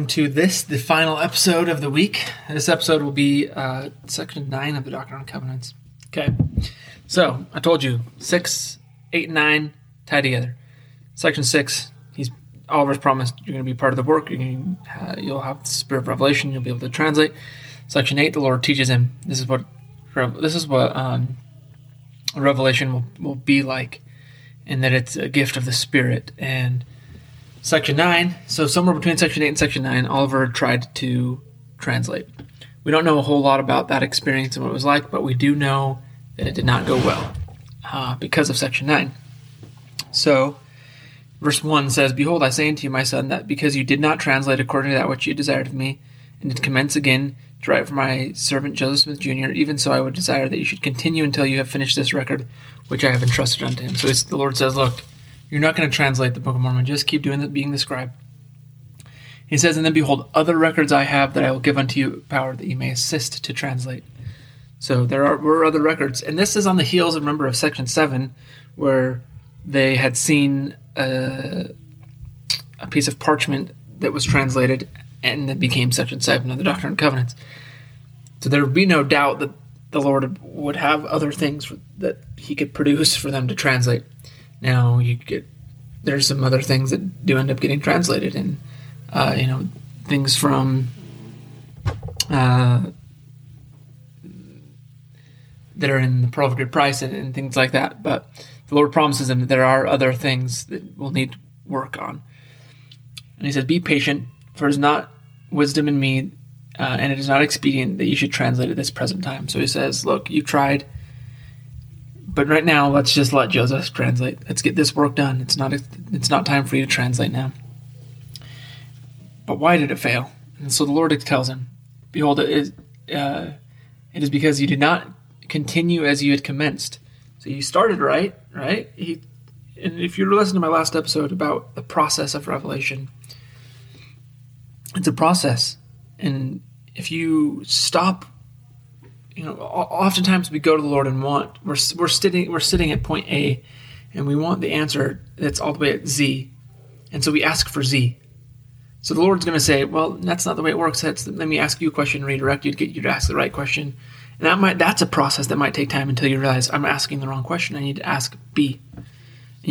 Welcome to this, the final episode of the week. This episode will be uh, section nine of the Doctrine and Covenants. Okay, so I told you six, eight, and nine tied together. Section six, he's Oliver's promised you're going to be part of the work. You're going to, uh, you'll have the spirit of revelation. You'll be able to translate. Section eight, the Lord teaches him. This is what this is what um, revelation will, will be like, and that it's a gift of the Spirit and Section 9. So, somewhere between Section 8 and Section 9, Oliver tried to translate. We don't know a whole lot about that experience and what it was like, but we do know that it did not go well uh, because of Section 9. So, verse 1 says, Behold, I say unto you, my son, that because you did not translate according to that which you desired of me, and did commence again to write for my servant Joseph Smith Jr., even so I would desire that you should continue until you have finished this record which I have entrusted unto him. So the Lord says, Look, you're not going to translate the Book of Mormon. Just keep doing that, being the scribe. He says, And then behold, other records I have that I will give unto you power that you may assist to translate. So there are were other records. And this is on the heels, remember, of section 7, where they had seen a, a piece of parchment that was translated and it became section 7 of the Doctrine and Covenants. So there would be no doubt that the Lord would have other things that He could produce for them to translate. Now you get there's some other things that do end up getting translated, and uh, you know things from uh, that are in the Pearl of Good Price and, and, things like that. But the Lord promises them that there are other things that we'll need work on. And He says, "Be patient, for it is not wisdom in me." Uh, and it is not expedient that you should translate at this present time. So he says, Look, you tried but right now, let's just let Joseph translate. Let's get this work done. It's not it's not time for you to translate now. But why did it fail? And so the Lord tells him, "Behold, it is, uh, it is because you did not continue as you had commenced. So you started right, right? He, and if you listened to my last episode about the process of revelation, it's a process, and if you stop you know, oftentimes we go to the Lord and want we're we're sitting we're sitting at point A, and we want the answer that's all the way at Z, and so we ask for Z. So the Lord's going to say, "Well, that's not the way it works. That's let me ask you a question, redirect you to get you to ask the right question." And that might that's a process that might take time until you realize I'm asking the wrong question. I need to ask B, and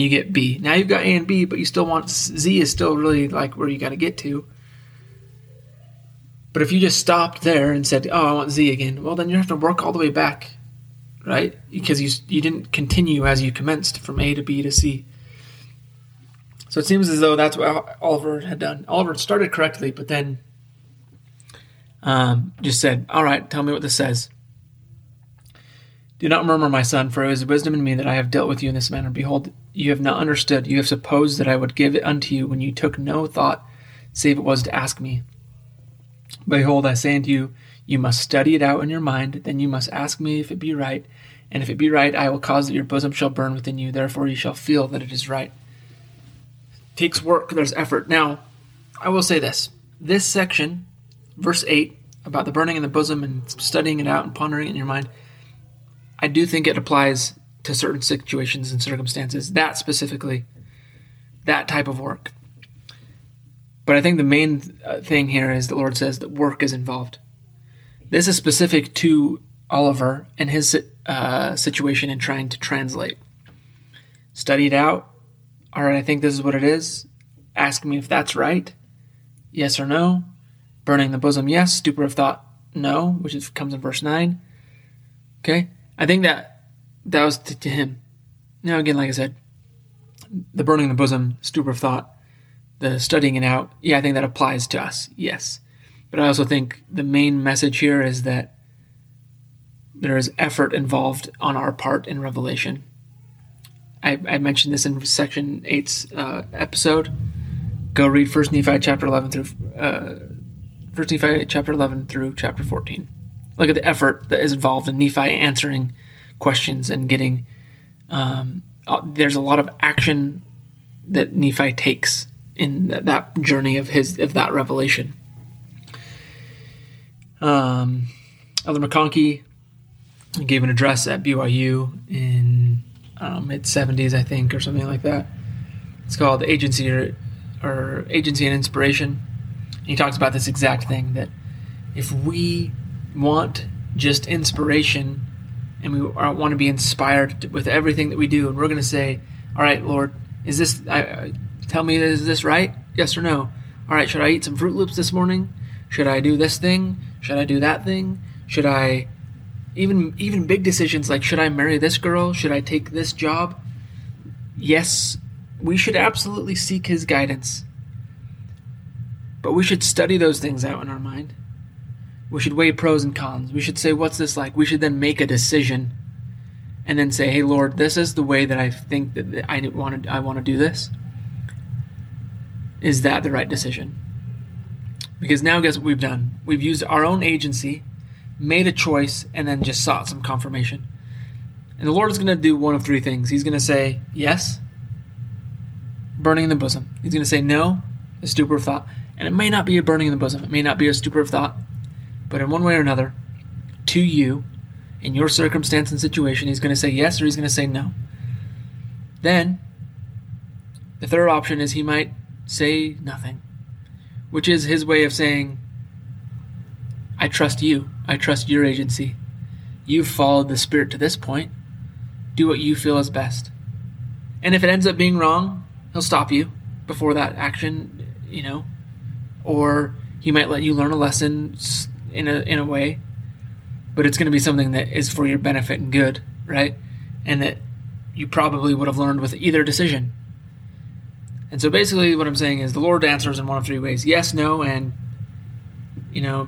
you get B. Now you've got A and B, but you still want Z is still really like where you got to get to. But if you just stopped there and said, "Oh, I want Z again," well, then you have to work all the way back, right? Because you you didn't continue as you commenced from A to B to C. So it seems as though that's what Oliver had done. Oliver started correctly, but then um, just said, "All right, tell me what this says." Do not murmur, my son, for it is wisdom in me that I have dealt with you in this manner. Behold, you have not understood. You have supposed that I would give it unto you when you took no thought, save it was to ask me. Behold, I say unto you, you must study it out in your mind, then you must ask me if it be right. And if it be right, I will cause that your bosom shall burn within you. Therefore, you shall feel that it is right. It takes work, there's effort. Now, I will say this this section, verse 8, about the burning in the bosom and studying it out and pondering it in your mind, I do think it applies to certain situations and circumstances. That specifically, that type of work. But I think the main uh, thing here is the Lord says that work is involved. This is specific to Oliver and his uh, situation in trying to translate. Study it out. All right, I think this is what it is. Ask me if that's right. Yes or no. Burning the bosom, yes. Stupor of thought, no, which is, comes in verse 9. Okay? I think that that was to, to him. Now, again, like I said, the burning the bosom, stupor of thought, the studying it out, yeah, I think that applies to us, yes. But I also think the main message here is that there is effort involved on our part in Revelation. I, I mentioned this in section 8's uh, episode. Go read First Nephi chapter 11 through uh, First Nephi chapter 11 through chapter 14. Look at the effort that is involved in Nephi answering questions and getting. Um, uh, there's a lot of action that Nephi takes in that journey of his of that revelation. Um, Elder McConkie gave an address at BYU in um, mid '70s, I think, or something like that. It's called Agency or, or Agency and Inspiration. He talks about this exact thing that if we want just inspiration and we want to be inspired with everything that we do, and we're going to say, "All right, Lord, is this? I, tell me, is this right? Yes or no? All right, should I eat some Froot Loops this morning? Should I do this thing? Should I do that thing? Should I even even big decisions like should I marry this girl? Should I take this job? Yes, we should absolutely seek his guidance. But we should study those things out in our mind. We should weigh pros and cons. We should say, what's this like? We should then make a decision and then say, hey, Lord, this is the way that I think that I want to, I want to do this. Is that the right decision? Because now, guess what we've done? We've used our own agency, made a choice, and then just sought some confirmation. And the Lord is going to do one of three things. He's going to say, yes, burning in the bosom. He's going to say, no, a stupor of thought. And it may not be a burning in the bosom, it may not be a stupor of thought, but in one way or another, to you, in your circumstance and situation, he's going to say yes or he's going to say no. Then, the third option is he might say nothing, which is his way of saying, I trust you. I trust your agency. You've followed the Spirit to this point. Do what you feel is best. And if it ends up being wrong, he'll stop you before that action, you know, or he might let you learn a lesson in a in a way, but it's going to be something that is for your benefit and good, right? And that you probably would have learned with either decision. And so basically, what I'm saying is the Lord answers in one of three ways: yes, no, and you know,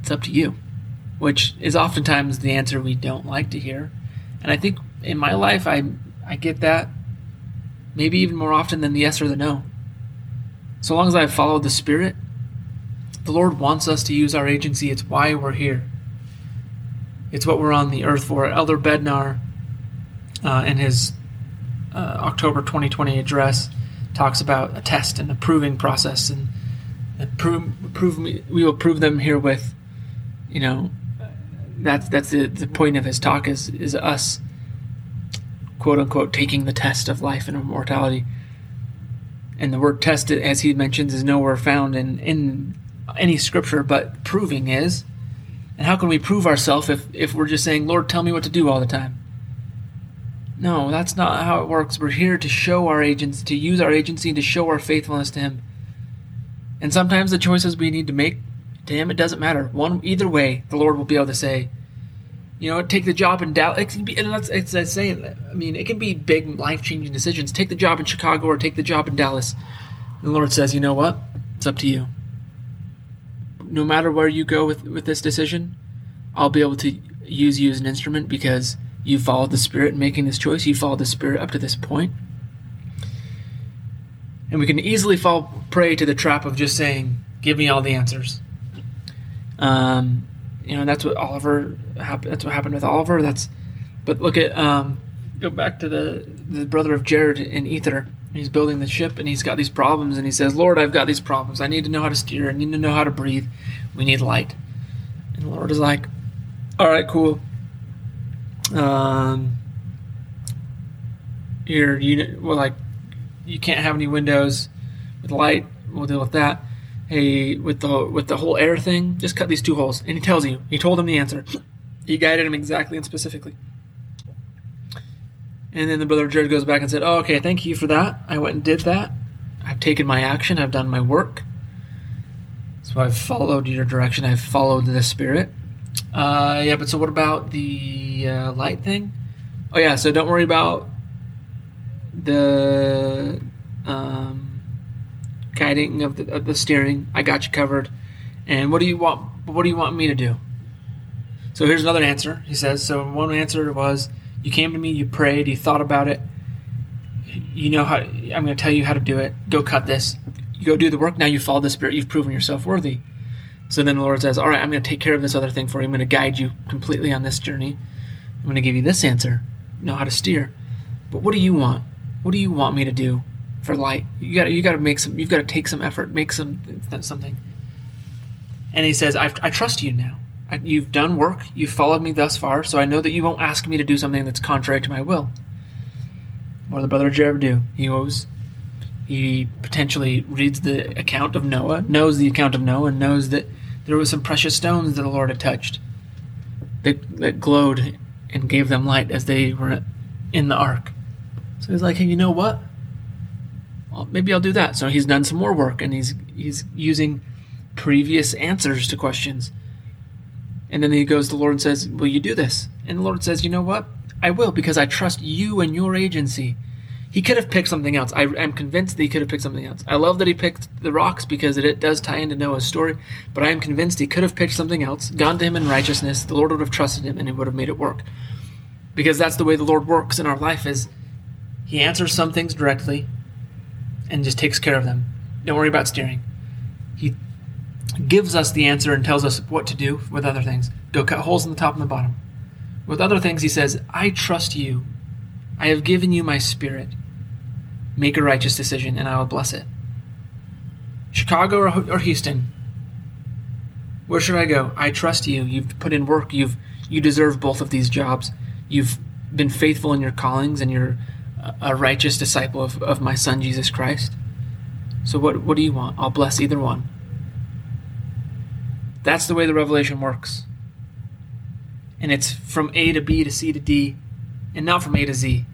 it's up to you, which is oftentimes the answer we don't like to hear. And I think in my life, I I get that maybe even more often than the yes or the no. So long as I've followed the Spirit, the Lord wants us to use our agency. It's why we're here. It's what we're on the earth for. Elder Bednar, uh, in his uh, October 2020 address, talks about a test and a proving process, and, and prove, prove we will prove them herewith. You know, that's that's the, the point of his talk is is us, quote unquote, taking the test of life and immortality and the word test, as he mentions, is nowhere found in, in any scripture, but proving is. And how can we prove ourselves if, if we're just saying, Lord, tell me what to do all the time? No, that's not how it works. We're here to show our agents, to use our agency, to show our faithfulness to Him. And sometimes the choices we need to make to Him, it doesn't matter. One, either way, the Lord will be able to say, you know, take the job in Dallas. It can be, and that's it's, it's saying. I mean, it can be big, life changing decisions. Take the job in Chicago or take the job in Dallas. And the Lord says, you know what? It's up to you. No matter where you go with with this decision, I'll be able to use you as an instrument because you followed the Spirit in making this choice. You followed the Spirit up to this point. And we can easily fall prey to the trap of just saying, "Give me all the answers." Um, you know that's what Oliver that's what happened with Oliver. That's but look at um, go back to the the brother of Jared in Ether. He's building the ship and he's got these problems and he says Lord I've got these problems. I need to know how to steer. I need to know how to breathe. We need light. And the Lord is like all right cool um your unit well like you can't have any windows with light we'll deal with that hey, with the with the whole air thing, just cut these two holes. And he tells you. He told him the answer. He guided him exactly and specifically. And then the brother Jared goes back and said, "Oh, okay, thank you for that. I went and did that. I've taken my action. I've done my work. So I've followed your direction. I've followed the spirit. Uh, yeah, but so what about the uh, light thing? Oh yeah, so don't worry about the um, guiding of the, of the steering. I got you covered. And what do you want? What do you want me to do? So here's another answer. He says. So one answer was, you came to me, you prayed, you thought about it. You know how. I'm going to tell you how to do it. Go cut this. You go do the work. Now you follow the Spirit. You've proven yourself worthy. So then the Lord says, All right, I'm going to take care of this other thing for you. I'm going to guide you completely on this journey. I'm going to give you this answer. Know how to steer. But what do you want? What do you want me to do? for light. You got you got to make some. You've got to take some effort, make some something. And he says, I, I trust you now. I, you've done work. You've followed me thus far, so I know that you won't ask me to do something that's contrary to my will. Did the brother Jared do? He goes, He potentially reads the account of Noah, knows the account of Noah, and knows that there was some precious stones that the Lord had touched that, that glowed and gave them light as they were in the ark. So he's like, hey, you know what? Well, maybe I'll do that. So he's done some more work and he's he's using previous answers to questions. And then he goes to the Lord and says, Will you do this? And the Lord says, You know what? I will because I trust you and your agency. He could have picked something else. I, am convinced that he could have picked something else. I love that he picked the rocks because it, it does tie into Noah's story, but I am convinced he could have picked something else, gone to him in righteousness, the Lord would have trusted him, and it would have made it work. Because that's the way the Lord works in our life is he answers some things directly and just takes care of them. Don't worry about steering. He gives us the answer and tells us what to do with other things. Go cut holes in the top and the bottom. With other things, he says, I trust you. I have given you my spirit. Make a righteous decision, and I will bless it. Chicago or, or Houston? Where should I go? I trust you. You've put in work. You've you deserve both of these jobs. You've been faithful in your callings, and you're a righteous disciple of, of my Son Jesus Christ. So what what do you want? I'll bless either one. That's the way the revelation works. And it's from A to B to C to D, and not from A to Z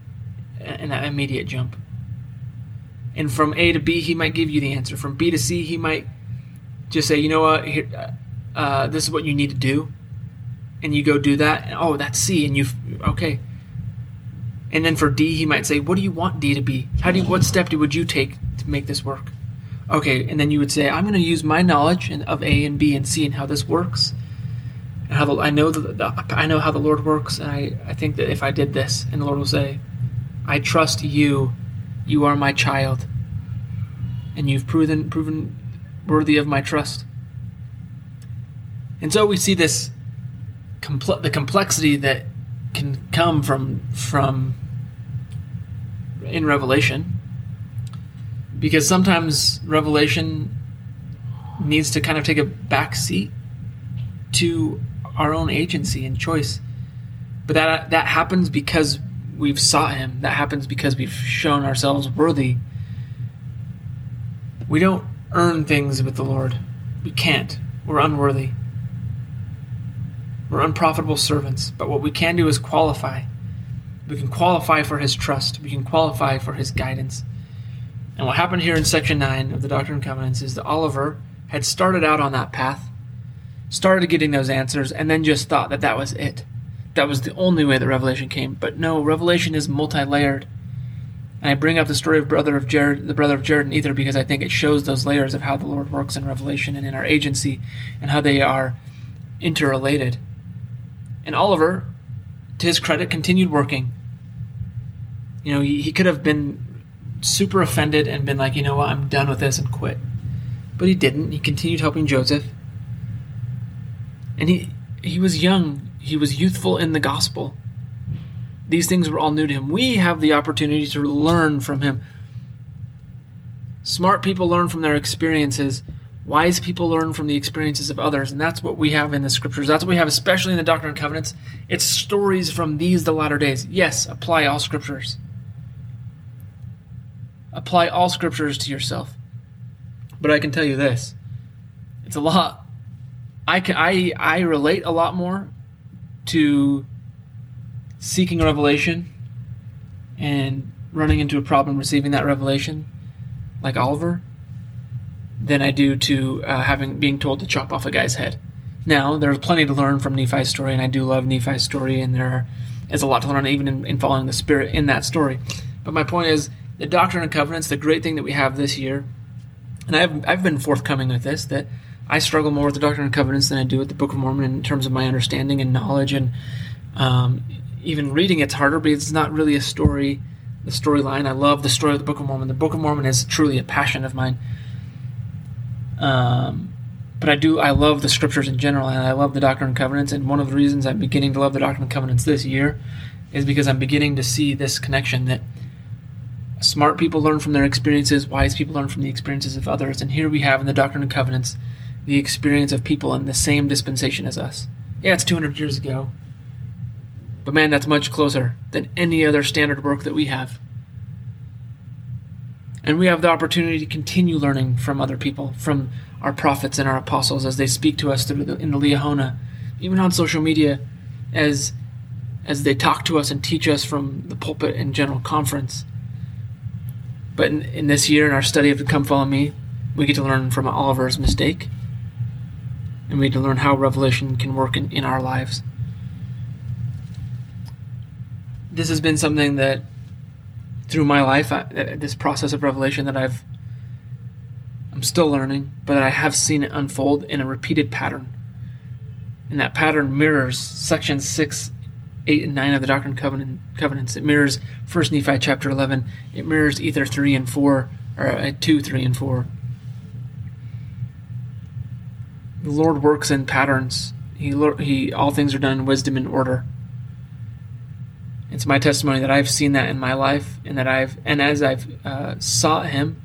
that immediate jump. And from A to B, he might give you the answer. From B to C, he might just say, you know what, here, uh, uh this is what you need to do. And you go do that. And, oh, that's C. And you, okay. And then for D, he might say, what do you want D to be? How do you, what step would you take to make this work? Okay, and then you would say, I'm going to use my knowledge of A and B and C and how this works. And how the, I know the, the, I know how the Lord works, and I, I think that if I did this, and the Lord will say, I trust you, you are my child, and you've proven proven worthy of my trust. And so we see this the complexity that can come from from in Revelation because sometimes revelation needs to kind of take a back seat to our own agency and choice. But that that happens because we've sought him. That happens because we've shown ourselves worthy. We don't earn things with the Lord. We can't. We're unworthy. We're unprofitable servants. But what we can do is qualify. We can qualify for his trust. We can qualify for his guidance. And what happened here in section 9 of the Doctrine and Covenants is that Oliver had started out on that path, started getting those answers, and then just thought that that was it. That was the only way that Revelation came. But no, Revelation is multi layered. And I bring up the story of brother of Jared, the brother of Jared and Ether because I think it shows those layers of how the Lord works in Revelation and in our agency and how they are interrelated. And Oliver, to his credit, continued working. You know, he, he could have been super offended and been like, you know what, I'm done with this and quit. But he didn't. He continued helping Joseph. And he he was young. He was youthful in the gospel. These things were all new to him. We have the opportunity to learn from him. Smart people learn from their experiences. Wise people learn from the experiences of others, and that's what we have in the scriptures. That's what we have, especially in the Doctrine and Covenants. It's stories from these, the latter days. Yes, apply all scriptures. Apply all scriptures to yourself. But I can tell you this it's a lot. I, can, I, I relate a lot more to seeking revelation and running into a problem receiving that revelation, like Oliver, than I do to uh, having being told to chop off a guy's head. Now there's plenty to learn from Nephi's story, and I do love Nephi's story, and there is a lot to learn even in, in following the Spirit in that story. But my point is, the Doctrine and Covenants, the great thing that we have this year, and I've, I've been forthcoming with this, that I struggle more with the Doctrine and Covenants than I do with the Book of Mormon in terms of my understanding and knowledge. And um, even reading it's harder because it's not really a story, the storyline. I love the story of the Book of Mormon. The Book of Mormon is truly a passion of mine. Um, but I do, I love the scriptures in general, and I love the Doctrine and Covenants. And one of the reasons I'm beginning to love the Doctrine and Covenants this year is because I'm beginning to see this connection that Smart people learn from their experiences, wise people learn from the experiences of others. And here we have in the Doctrine and Covenants the experience of people in the same dispensation as us. Yeah, it's 200 years ago. But man, that's much closer than any other standard work that we have. And we have the opportunity to continue learning from other people, from our prophets and our apostles as they speak to us through the, in the Liahona, even on social media, as as they talk to us and teach us from the pulpit and general conference. But in, in this year, in our study of the Come Follow Me, we get to learn from Oliver's mistake, and we get to learn how revelation can work in, in our lives. This has been something that, through my life, I, this process of revelation that I've I'm still learning, but I have seen it unfold in a repeated pattern. And that pattern mirrors section 6, 8, and 9 of the Doctrine and Covenant, Covenants. It mirrors 1 Nephi chapter 11. It mirrors Ether 3 and 4, or uh, 2, 3, and 4. The Lord works in patterns. He, he, all things are done in wisdom and order. It's my testimony that I've seen that in my life, and that I've, and as I've uh, sought Him,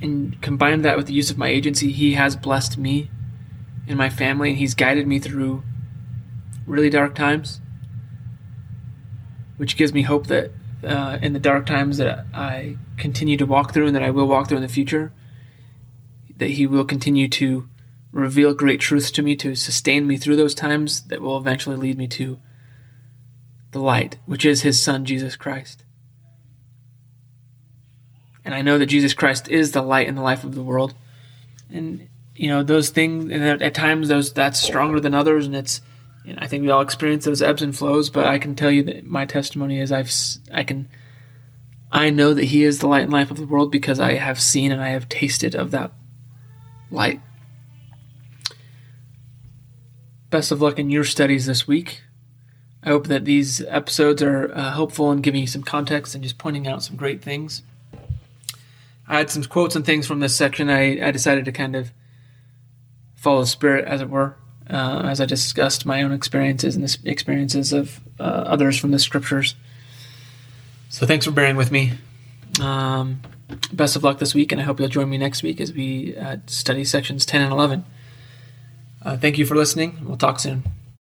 and combined that with the use of my agency, He has blessed me and my family, and He's guided me through really dark times, which gives me hope that uh, in the dark times that I continue to walk through and that I will walk through in the future, that He will continue to reveal great truths to me to sustain me through those times that will eventually lead me to the light, which is His Son, Jesus Christ. And I know that Jesus Christ is the light in the life of the world. And you know those things, and at times those that's stronger than others, and it's. And I think we all experience those ebbs and flows. But I can tell you that my testimony is I've I can. I know that He is the light and life of the world because I have seen and I have tasted of that light. Best of luck in your studies this week. I hope that these episodes are uh, helpful in giving you some context and just pointing out some great things. I had some quotes and things from this section. I, I decided to kind of follow the spirit, as it were, uh, as I discussed my own experiences and the experiences of uh, others from the scriptures. So thanks for bearing with me. Um, best of luck this week, and I hope you'll join me next week as we uh, study sections 10 and 11. Uh, thank you for listening. We'll talk soon.